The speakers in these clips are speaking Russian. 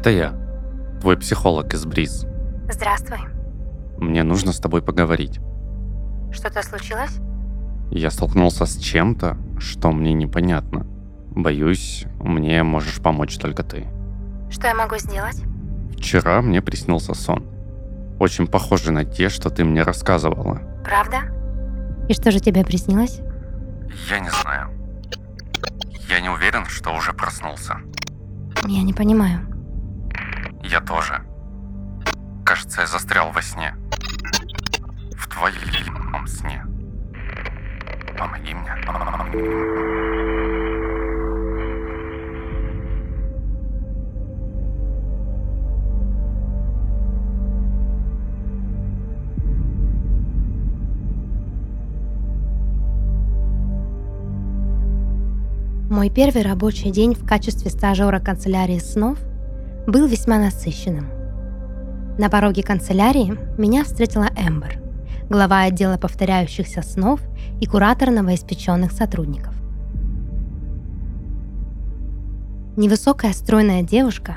Это я, твой психолог из Бриз. Здравствуй. Мне нужно с тобой поговорить. Что-то случилось? Я столкнулся с чем-то, что мне непонятно. Боюсь, мне можешь помочь только ты. Что я могу сделать? Вчера мне приснился сон. Очень похожий на те, что ты мне рассказывала. Правда? И что же тебе приснилось? Я не знаю. Я не уверен, что уже проснулся. Я не понимаю. Я тоже. Кажется, я застрял во сне. В твоем сне. Помоги мне. Мой первый рабочий день в качестве стажера канцелярии снов был весьма насыщенным. На пороге канцелярии меня встретила Эмбер, глава отдела повторяющихся снов и куратор новоиспеченных сотрудников. Невысокая стройная девушка,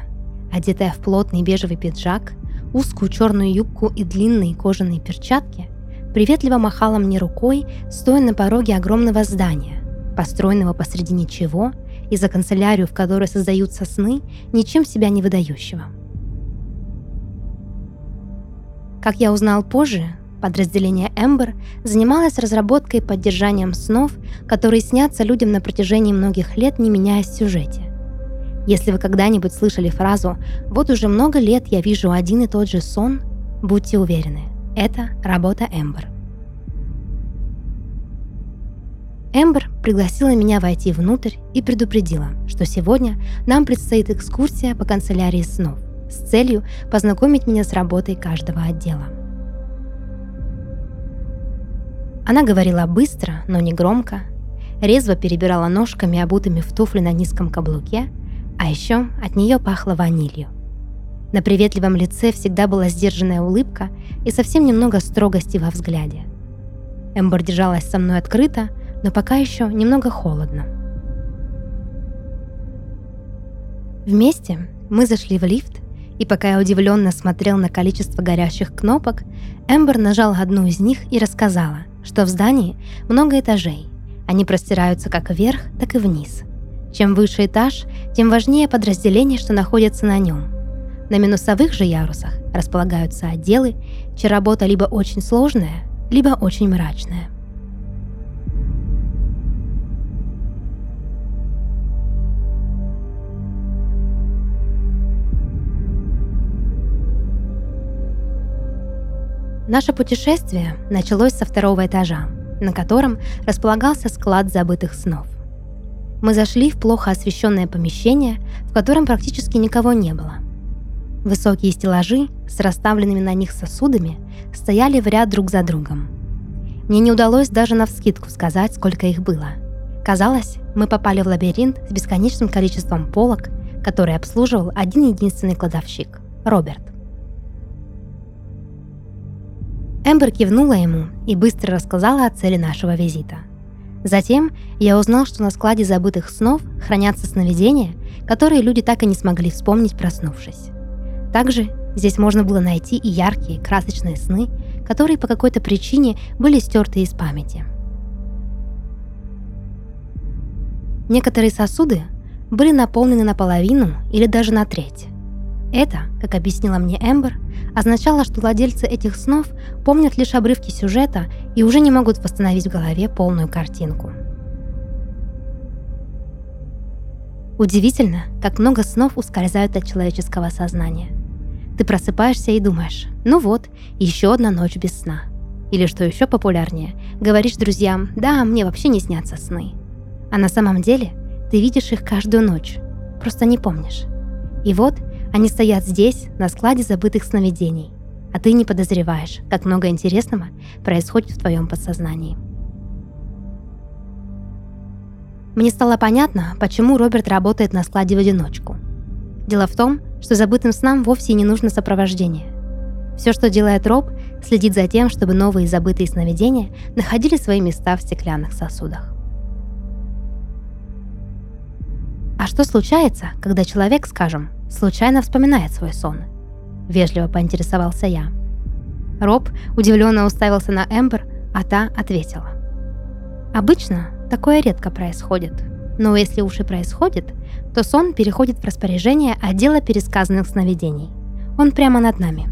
одетая в плотный бежевый пиджак, узкую черную юбку и длинные кожаные перчатки, приветливо махала мне рукой, стоя на пороге огромного здания, построенного посреди ничего, и за канцелярию, в которой создаются сны, ничем себя не выдающего. Как я узнал позже, подразделение Эмбер занималось разработкой и поддержанием снов, которые снятся людям на протяжении многих лет, не меняясь в сюжете. Если вы когда-нибудь слышали фразу «Вот уже много лет я вижу один и тот же сон», будьте уверены, это работа Эмбер. Эмбер пригласила меня войти внутрь и предупредила, что сегодня нам предстоит экскурсия по канцелярии снов с целью познакомить меня с работой каждого отдела. Она говорила быстро, но не громко, резво перебирала ножками, обутыми в туфли на низком каблуке, а еще от нее пахло ванилью. На приветливом лице всегда была сдержанная улыбка и совсем немного строгости во взгляде. Эмбер держалась со мной открыто, но пока еще немного холодно. Вместе мы зашли в лифт, и пока я удивленно смотрел на количество горящих кнопок, Эмбер нажал одну из них и рассказала, что в здании много этажей. Они простираются как вверх, так и вниз. Чем выше этаж, тем важнее подразделение, что находится на нем. На минусовых же ярусах располагаются отделы, чья работа либо очень сложная, либо очень мрачная. Наше путешествие началось со второго этажа, на котором располагался склад забытых снов. Мы зашли в плохо освещенное помещение, в котором практически никого не было. Высокие стеллажи с расставленными на них сосудами стояли в ряд друг за другом. Мне не удалось даже на вскидку сказать, сколько их было. Казалось, мы попали в лабиринт с бесконечным количеством полок, который обслуживал один единственный кладовщик – Роберт. Эмбер кивнула ему и быстро рассказала о цели нашего визита. Затем я узнал, что на складе забытых снов хранятся сновидения, которые люди так и не смогли вспомнить, проснувшись. Также здесь можно было найти и яркие, красочные сны, которые по какой-то причине были стерты из памяти. Некоторые сосуды были наполнены наполовину или даже на треть. Это, как объяснила мне Эмбер, означало, что владельцы этих снов помнят лишь обрывки сюжета и уже не могут восстановить в голове полную картинку. Удивительно, как много снов ускользают от человеческого сознания. Ты просыпаешься и думаешь, ну вот, еще одна ночь без сна. Или что еще популярнее, говоришь друзьям, да, мне вообще не снятся сны. А на самом деле ты видишь их каждую ночь, просто не помнишь. И вот они стоят здесь, на складе забытых сновидений, а ты не подозреваешь, как много интересного происходит в твоем подсознании. Мне стало понятно, почему Роберт работает на складе в одиночку. Дело в том, что забытым снам вовсе не нужно сопровождение. Все, что делает Роб, следит за тем, чтобы новые забытые сновидения находили свои места в стеклянных сосудах. А что случается, когда человек, скажем, случайно вспоминает свой сон? Вежливо поинтересовался я. Роб удивленно уставился на Эмбер, а та ответила. Обычно такое редко происходит. Но если уж и происходит, то сон переходит в распоряжение отдела пересказанных сновидений. Он прямо над нами.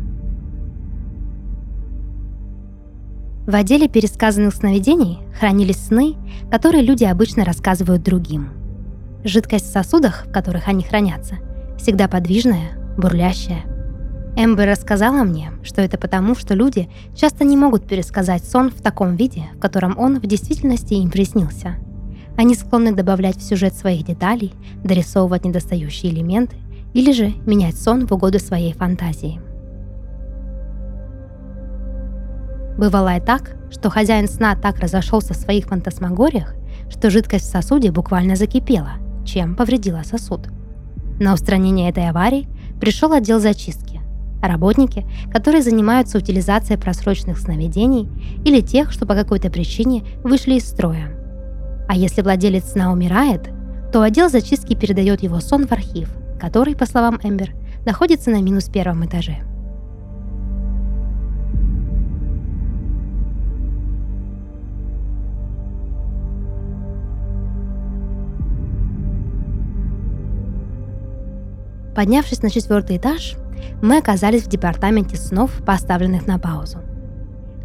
В отделе пересказанных сновидений хранились сны, которые люди обычно рассказывают другим. Жидкость в сосудах, в которых они хранятся, всегда подвижная, бурлящая. Эмбер рассказала мне, что это потому, что люди часто не могут пересказать сон в таком виде, в котором он в действительности им приснился. Они склонны добавлять в сюжет своих деталей, дорисовывать недостающие элементы или же менять сон в угоду своей фантазии – Бывало и так, что хозяин сна так разошелся в своих фантасмагориях, что жидкость в сосуде буквально закипела, чем повредила сосуд. На устранение этой аварии пришел отдел зачистки. Работники, которые занимаются утилизацией просроченных сновидений или тех, что по какой-то причине вышли из строя. А если владелец сна умирает, то отдел зачистки передает его сон в архив, который, по словам Эмбер, находится на минус первом этаже – Поднявшись на четвертый этаж, мы оказались в департаменте снов, поставленных на паузу.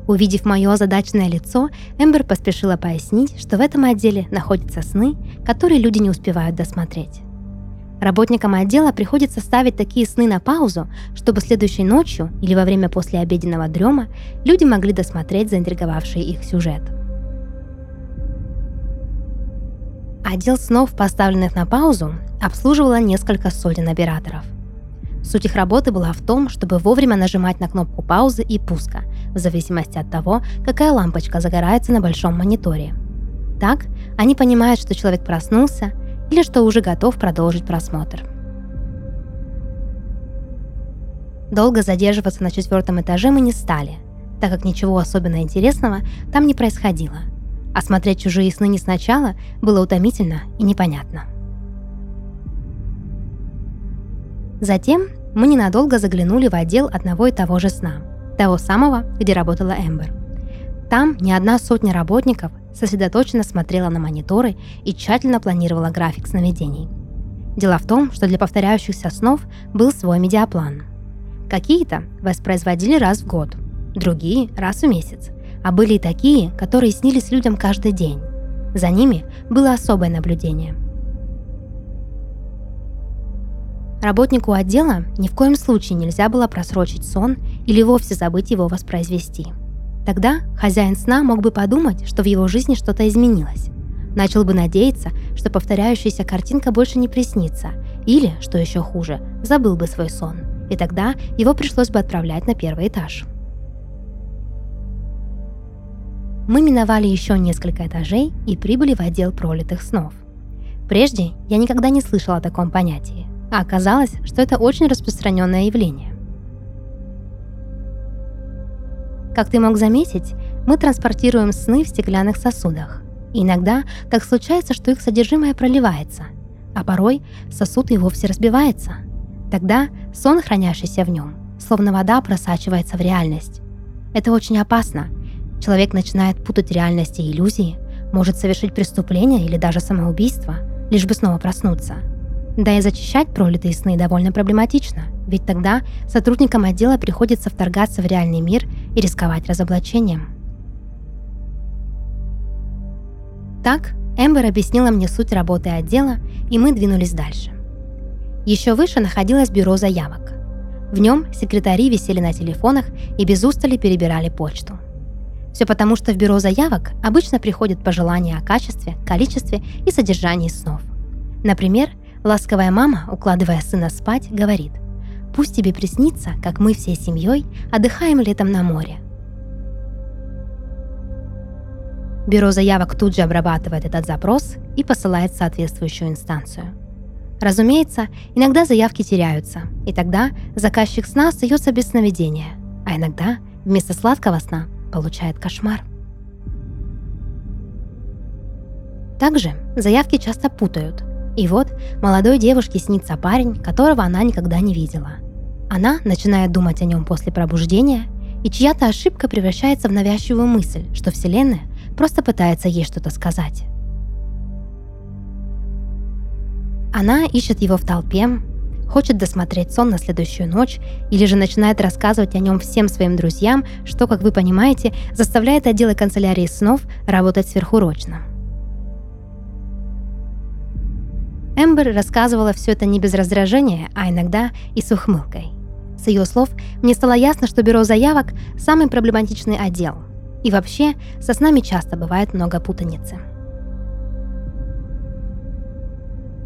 Увидев мое озадаченное лицо, Эмбер поспешила пояснить, что в этом отделе находятся сны, которые люди не успевают досмотреть. Работникам отдела приходится ставить такие сны на паузу, чтобы следующей ночью или во время послеобеденного дрема люди могли досмотреть заинтриговавший их сюжет. Отдел снов, поставленных на паузу, обслуживала несколько сотен операторов. Суть их работы была в том, чтобы вовремя нажимать на кнопку паузы и пуска, в зависимости от того, какая лампочка загорается на большом мониторе. Так, они понимают, что человек проснулся или что уже готов продолжить просмотр. Долго задерживаться на четвертом этаже мы не стали, так как ничего особенно интересного там не происходило. А смотреть чужие сны не сначала было утомительно и непонятно. Затем мы ненадолго заглянули в отдел одного и того же сна, того самого, где работала Эмбер. Там не одна сотня работников сосредоточенно смотрела на мониторы и тщательно планировала график сновидений. Дело в том, что для повторяющихся снов был свой медиаплан. Какие-то воспроизводили раз в год, другие – раз в месяц, а были и такие, которые снились людям каждый день. За ними было особое наблюдение – Работнику отдела ни в коем случае нельзя было просрочить сон или вовсе забыть его воспроизвести. Тогда хозяин сна мог бы подумать, что в его жизни что-то изменилось. Начал бы надеяться, что повторяющаяся картинка больше не приснится, или, что еще хуже, забыл бы свой сон, и тогда его пришлось бы отправлять на первый этаж. Мы миновали еще несколько этажей и прибыли в отдел пролитых снов. Прежде я никогда не слышала о таком понятии – а оказалось, что это очень распространенное явление. Как ты мог заметить, мы транспортируем сны в стеклянных сосудах. И иногда так случается, что их содержимое проливается, а порой сосуд и вовсе разбивается. Тогда сон, хранящийся в нем, словно вода просачивается в реальность. Это очень опасно. Человек начинает путать реальность и иллюзии, может совершить преступление или даже самоубийство, лишь бы снова проснуться – да и зачищать пролитые сны довольно проблематично, ведь тогда сотрудникам отдела приходится вторгаться в реальный мир и рисковать разоблачением. Так, Эмбер объяснила мне суть работы отдела, и мы двинулись дальше. Еще выше находилось бюро заявок. В нем секретари висели на телефонах и без устали перебирали почту. Все потому, что в бюро заявок обычно приходят пожелания о качестве, количестве и содержании снов. Например, Ласковая мама, укладывая сына спать, говорит, «Пусть тебе приснится, как мы всей семьей отдыхаем летом на море». Бюро заявок тут же обрабатывает этот запрос и посылает соответствующую инстанцию. Разумеется, иногда заявки теряются, и тогда заказчик сна остается без сновидения, а иногда вместо сладкого сна получает кошмар. Также заявки часто путают – И вот молодой девушке снится парень, которого она никогда не видела. Она начинает думать о нем после пробуждения, и чья-то ошибка превращается в навязчивую мысль, что Вселенная просто пытается ей что-то сказать. Она ищет его в толпе, хочет досмотреть сон на следующую ночь или же начинает рассказывать о нем всем своим друзьям, что, как вы понимаете, заставляет отделы канцелярии снов работать сверхурочно. Эмбер рассказывала все это не без раздражения, а иногда и с ухмылкой. С ее слов мне стало ясно, что бюро заявок – самый проблематичный отдел. И вообще, со снами часто бывает много путаницы.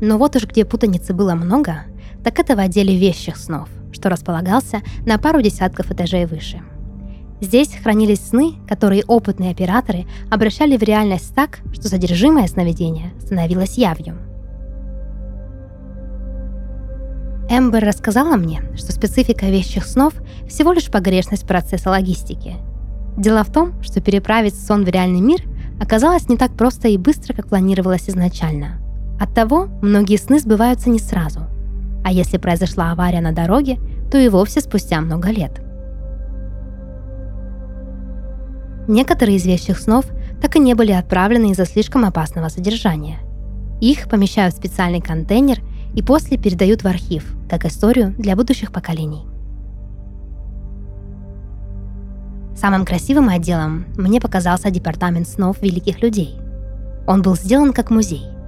Но вот уж где путаницы было много, так это в отделе вещих снов, что располагался на пару десятков этажей выше. Здесь хранились сны, которые опытные операторы обращали в реальность так, что содержимое сновидения становилось явью. Эмбер рассказала мне, что специфика вещих снов всего лишь погрешность процесса логистики. Дело в том, что переправить сон в реальный мир оказалось не так просто и быстро, как планировалось изначально – Оттого многие сны сбываются не сразу. А если произошла авария на дороге, то и вовсе спустя много лет. Некоторые из вещих снов так и не были отправлены из-за слишком опасного содержания. Их помещают в специальный контейнер и после передают в архив, как историю для будущих поколений. Самым красивым отделом мне показался департамент снов великих людей. Он был сделан как музей –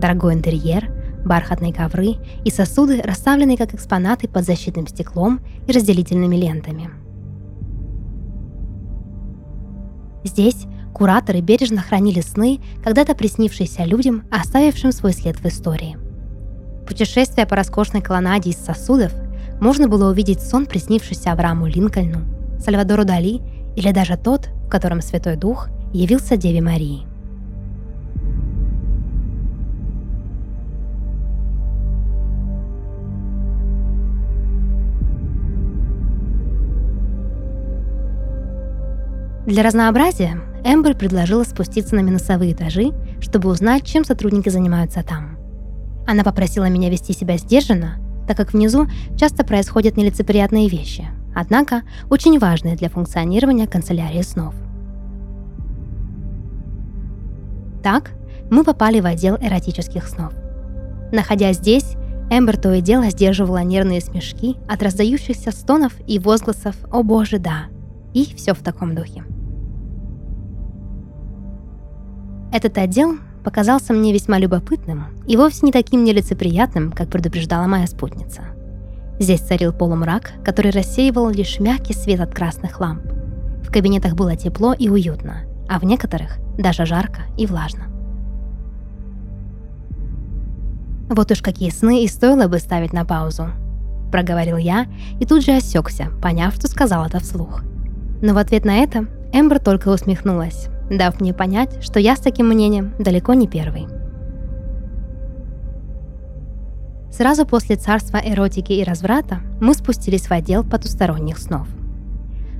Дорогой интерьер, бархатные ковры и сосуды, расставленные как экспонаты под защитным стеклом и разделительными лентами. Здесь кураторы бережно хранили сны, когда-то приснившиеся людям, оставившим свой след в истории. Путешествуя по роскошной колоннаде из сосудов, можно было увидеть сон, приснившийся Аврааму Линкольну, Сальвадору Дали или даже тот, в котором Святой Дух явился Деве Марии. Для разнообразия Эмбер предложила спуститься на минусовые этажи, чтобы узнать, чем сотрудники занимаются там. Она попросила меня вести себя сдержанно, так как внизу часто происходят нелицеприятные вещи, однако очень важные для функционирования канцелярии снов. Так, мы попали в отдел эротических снов. Находясь здесь, Эмбер то и дело сдерживала нервные смешки от раздающихся стонов и возгласов «О боже, да!» и все в таком духе. Этот отдел показался мне весьма любопытным и вовсе не таким нелицеприятным, как предупреждала моя спутница. Здесь царил полумрак, который рассеивал лишь мягкий свет от красных ламп. В кабинетах было тепло и уютно, а в некоторых даже жарко и влажно. Вот уж какие сны и стоило бы ставить на паузу. Проговорил я и тут же осекся, поняв, что сказал это вслух. Но в ответ на это Эмбер только усмехнулась, дав мне понять, что я с таким мнением далеко не первый. Сразу после царства эротики и разврата мы спустились в отдел потусторонних снов.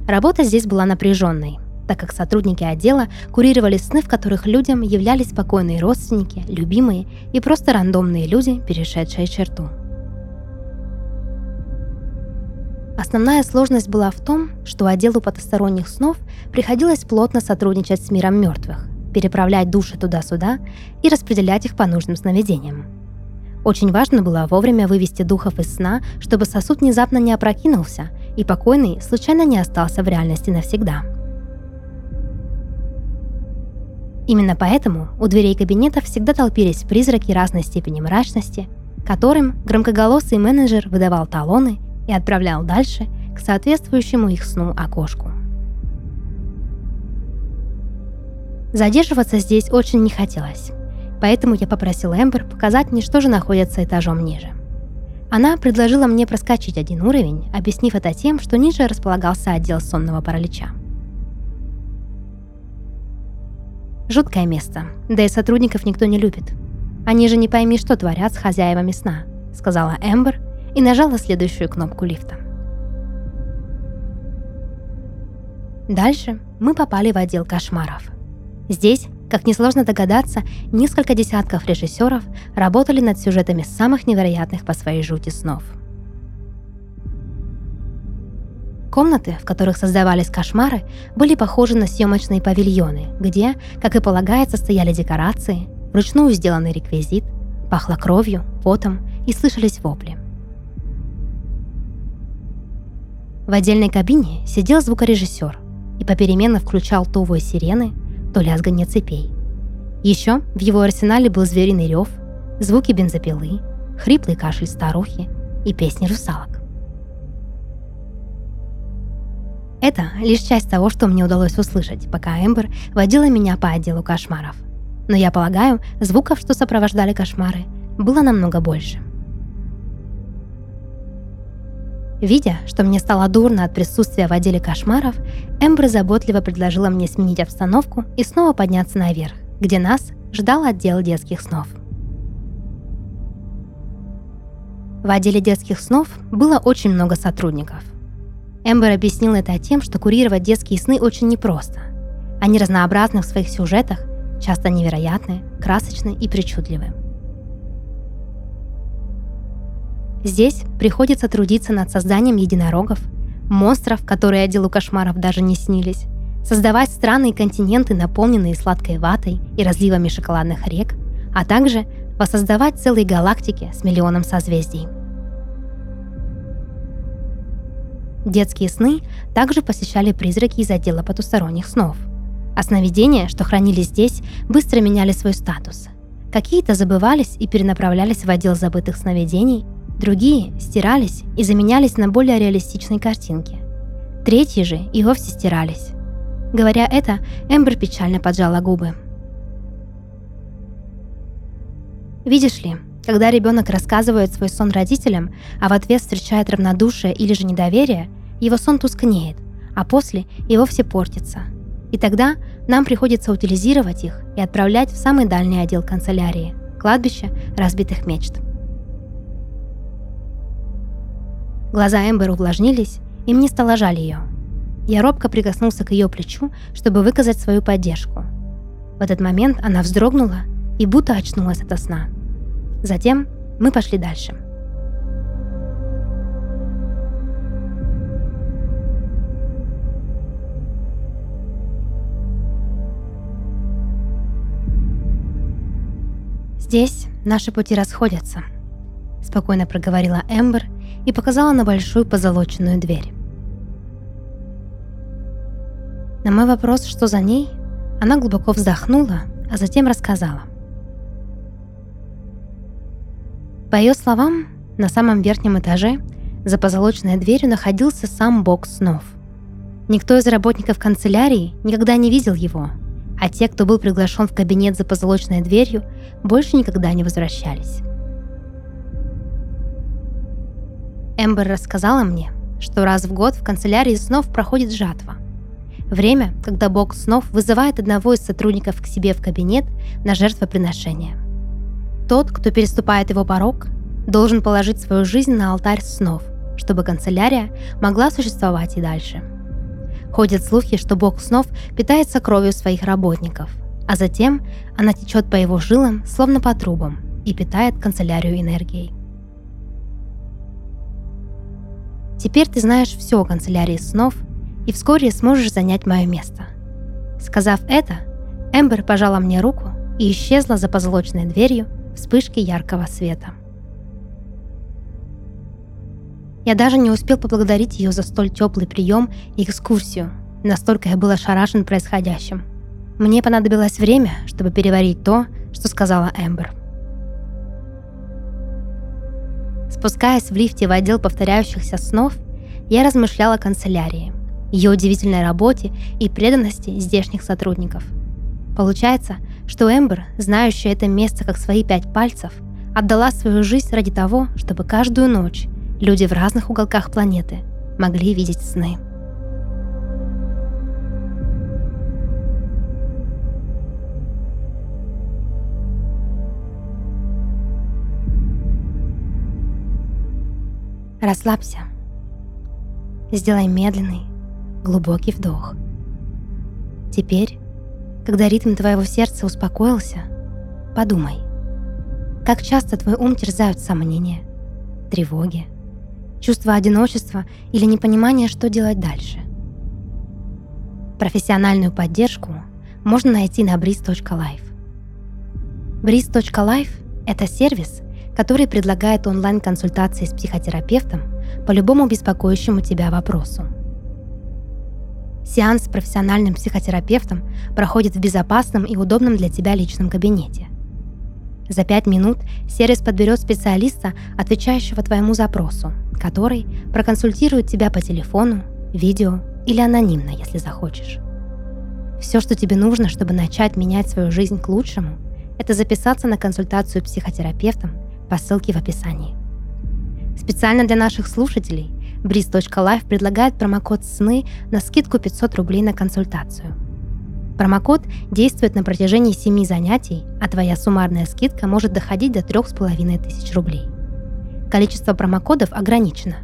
Работа здесь была напряженной, так как сотрудники отдела курировали сны, в которых людям являлись спокойные родственники, любимые и просто рандомные люди, перешедшие черту – Основная сложность была в том, что отделу потусторонних снов приходилось плотно сотрудничать с миром мертвых, переправлять души туда-сюда и распределять их по нужным сновидениям. Очень важно было вовремя вывести духов из сна, чтобы сосуд внезапно не опрокинулся, и покойный случайно не остался в реальности навсегда. Именно поэтому у дверей кабинета всегда толпились призраки разной степени мрачности, которым громкоголосый менеджер выдавал талоны и отправлял дальше к соответствующему их сну окошку. Задерживаться здесь очень не хотелось, поэтому я попросил Эмбер показать мне, что же находится этажом ниже. Она предложила мне проскочить один уровень, объяснив это тем, что ниже располагался отдел сонного паралича. Жуткое место, да и сотрудников никто не любит. Они же не пойми, что творят с хозяевами сна, сказала Эмбер и нажала следующую кнопку лифта. Дальше мы попали в отдел кошмаров. Здесь Как несложно догадаться, несколько десятков режиссеров работали над сюжетами самых невероятных по своей жути снов. Комнаты, в которых создавались кошмары, были похожи на съемочные павильоны, где, как и полагается, стояли декорации, вручную сделанный реквизит, пахло кровью, потом и слышались вопли. В отдельной кабине сидел звукорежиссер и попеременно включал то вой сирены, то лязганье цепей. Еще в его арсенале был звериный рев, звуки бензопилы, хриплый кашель старухи и песни русалок. Это лишь часть того, что мне удалось услышать, пока Эмбер водила меня по отделу кошмаров. Но я полагаю, звуков, что сопровождали кошмары, было намного больше. Видя, что мне стало дурно от присутствия в отделе кошмаров, Эмбер заботливо предложила мне сменить обстановку и снова подняться наверх, где нас ждал отдел детских снов. В отделе детских снов было очень много сотрудников. Эмбер объяснил это тем, что курировать детские сны очень непросто. Они разнообразны в своих сюжетах, часто невероятны, красочны и причудливы. Здесь приходится трудиться над созданием единорогов, монстров, которые отделу кошмаров даже не снились, создавать странные континенты, наполненные сладкой ватой и разливами шоколадных рек, а также воссоздавать целые галактики с миллионом созвездий. Детские сны также посещали призраки из отдела потусторонних снов. А сновидения, что хранились здесь, быстро меняли свой статус. Какие-то забывались и перенаправлялись в отдел забытых сновидений – Другие стирались и заменялись на более реалистичные картинки. Третьи же и вовсе стирались. Говоря это, Эмбер печально поджала губы. Видишь ли, когда ребенок рассказывает свой сон родителям, а в ответ встречает равнодушие или же недоверие, его сон тускнеет, а после и вовсе портится. И тогда нам приходится утилизировать их и отправлять в самый дальний отдел канцелярии – кладбище разбитых мечт – Глаза Эмбер увлажнились, и мне стало жаль ее. Я робко прикоснулся к ее плечу, чтобы выказать свою поддержку. В этот момент она вздрогнула и будто очнулась от сна. Затем мы пошли дальше. Здесь наши пути расходятся, спокойно проговорила Эмбер и показала на большую позолоченную дверь. На мой вопрос, что за ней, она глубоко вздохнула, а затем рассказала. По ее словам, на самом верхнем этаже за позолоченной дверью находился сам бог снов. Никто из работников канцелярии никогда не видел его, а те, кто был приглашен в кабинет за позолоченной дверью, больше никогда не возвращались. Эмбер рассказала мне, что раз в год в канцелярии снов проходит жатва. Время, когда бог снов вызывает одного из сотрудников к себе в кабинет на жертвоприношение. Тот, кто переступает его порог, должен положить свою жизнь на алтарь снов, чтобы канцелярия могла существовать и дальше. Ходят слухи, что бог снов питается кровью своих работников, а затем она течет по его жилам, словно по трубам, и питает канцелярию энергией. Теперь ты знаешь все о канцелярии снов и вскоре сможешь занять мое место. Сказав это, Эмбер пожала мне руку и исчезла за позолоченной дверью вспышки яркого света. Я даже не успел поблагодарить ее за столь теплый прием и экскурсию. Настолько я был ошарашен происходящим. Мне понадобилось время, чтобы переварить то, что сказала Эмбер. Спускаясь в лифте в отдел повторяющихся снов, я размышляла о канцелярии, ее удивительной работе и преданности здешних сотрудников. Получается, что Эмбер, знающая это место как свои пять пальцев, отдала свою жизнь ради того, чтобы каждую ночь люди в разных уголках планеты могли видеть сны. Расслабься. Сделай медленный, глубокий вдох. Теперь Когда ритм твоего сердца успокоился, подумай, как часто твой ум терзают сомнения, тревоги, чувство одиночества или непонимание, что делать дальше. Профессиональную поддержку можно найти на breeze.life. Breeze.life – это сервис, который предлагает онлайн-консультации с психотерапевтом по любому беспокоящему тебя вопросу. Сеанс с профессиональным психотерапевтом проходит в безопасном и удобном для тебя личном кабинете. За пять минут сервис подберет специалиста, отвечающего твоему запросу, который проконсультирует тебя по телефону, видео или анонимно, если захочешь. Все, что тебе нужно, чтобы начать менять свою жизнь к лучшему, это записаться на консультацию психотерапевтом по ссылке в описании. Специально для наших слушателей Breeze.life предлагает промокод «СНы» на скидку 500 рублей на консультацию. Промокод действует на протяжении 7 занятий, а твоя суммарная скидка может доходить до 3500 рублей. Количество промокодов ограничено.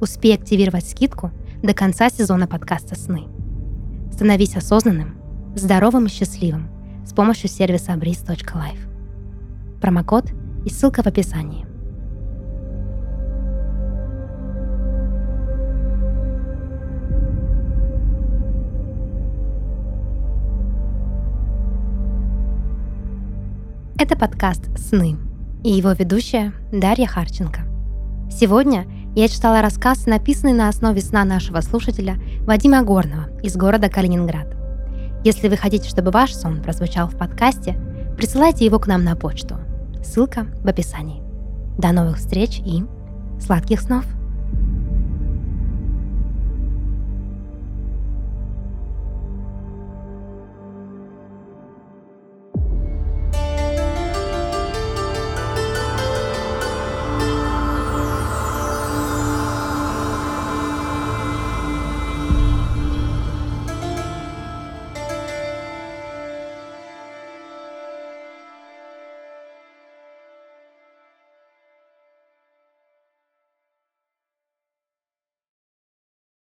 Успей активировать скидку до конца сезона подкаста «Сны». Становись осознанным, здоровым и счастливым с помощью сервиса breeze.life. Промокод и ссылка в описании. Это подкаст «Сны» и его ведущая Дарья Харченко. Сегодня я читала рассказ, написанный на основе сна нашего слушателя Вадима Горного из города Калининград. Если вы хотите, чтобы ваш сон прозвучал в подкасте, присылайте его к нам на почту. Ссылка в описании. До новых встреч и сладких снов!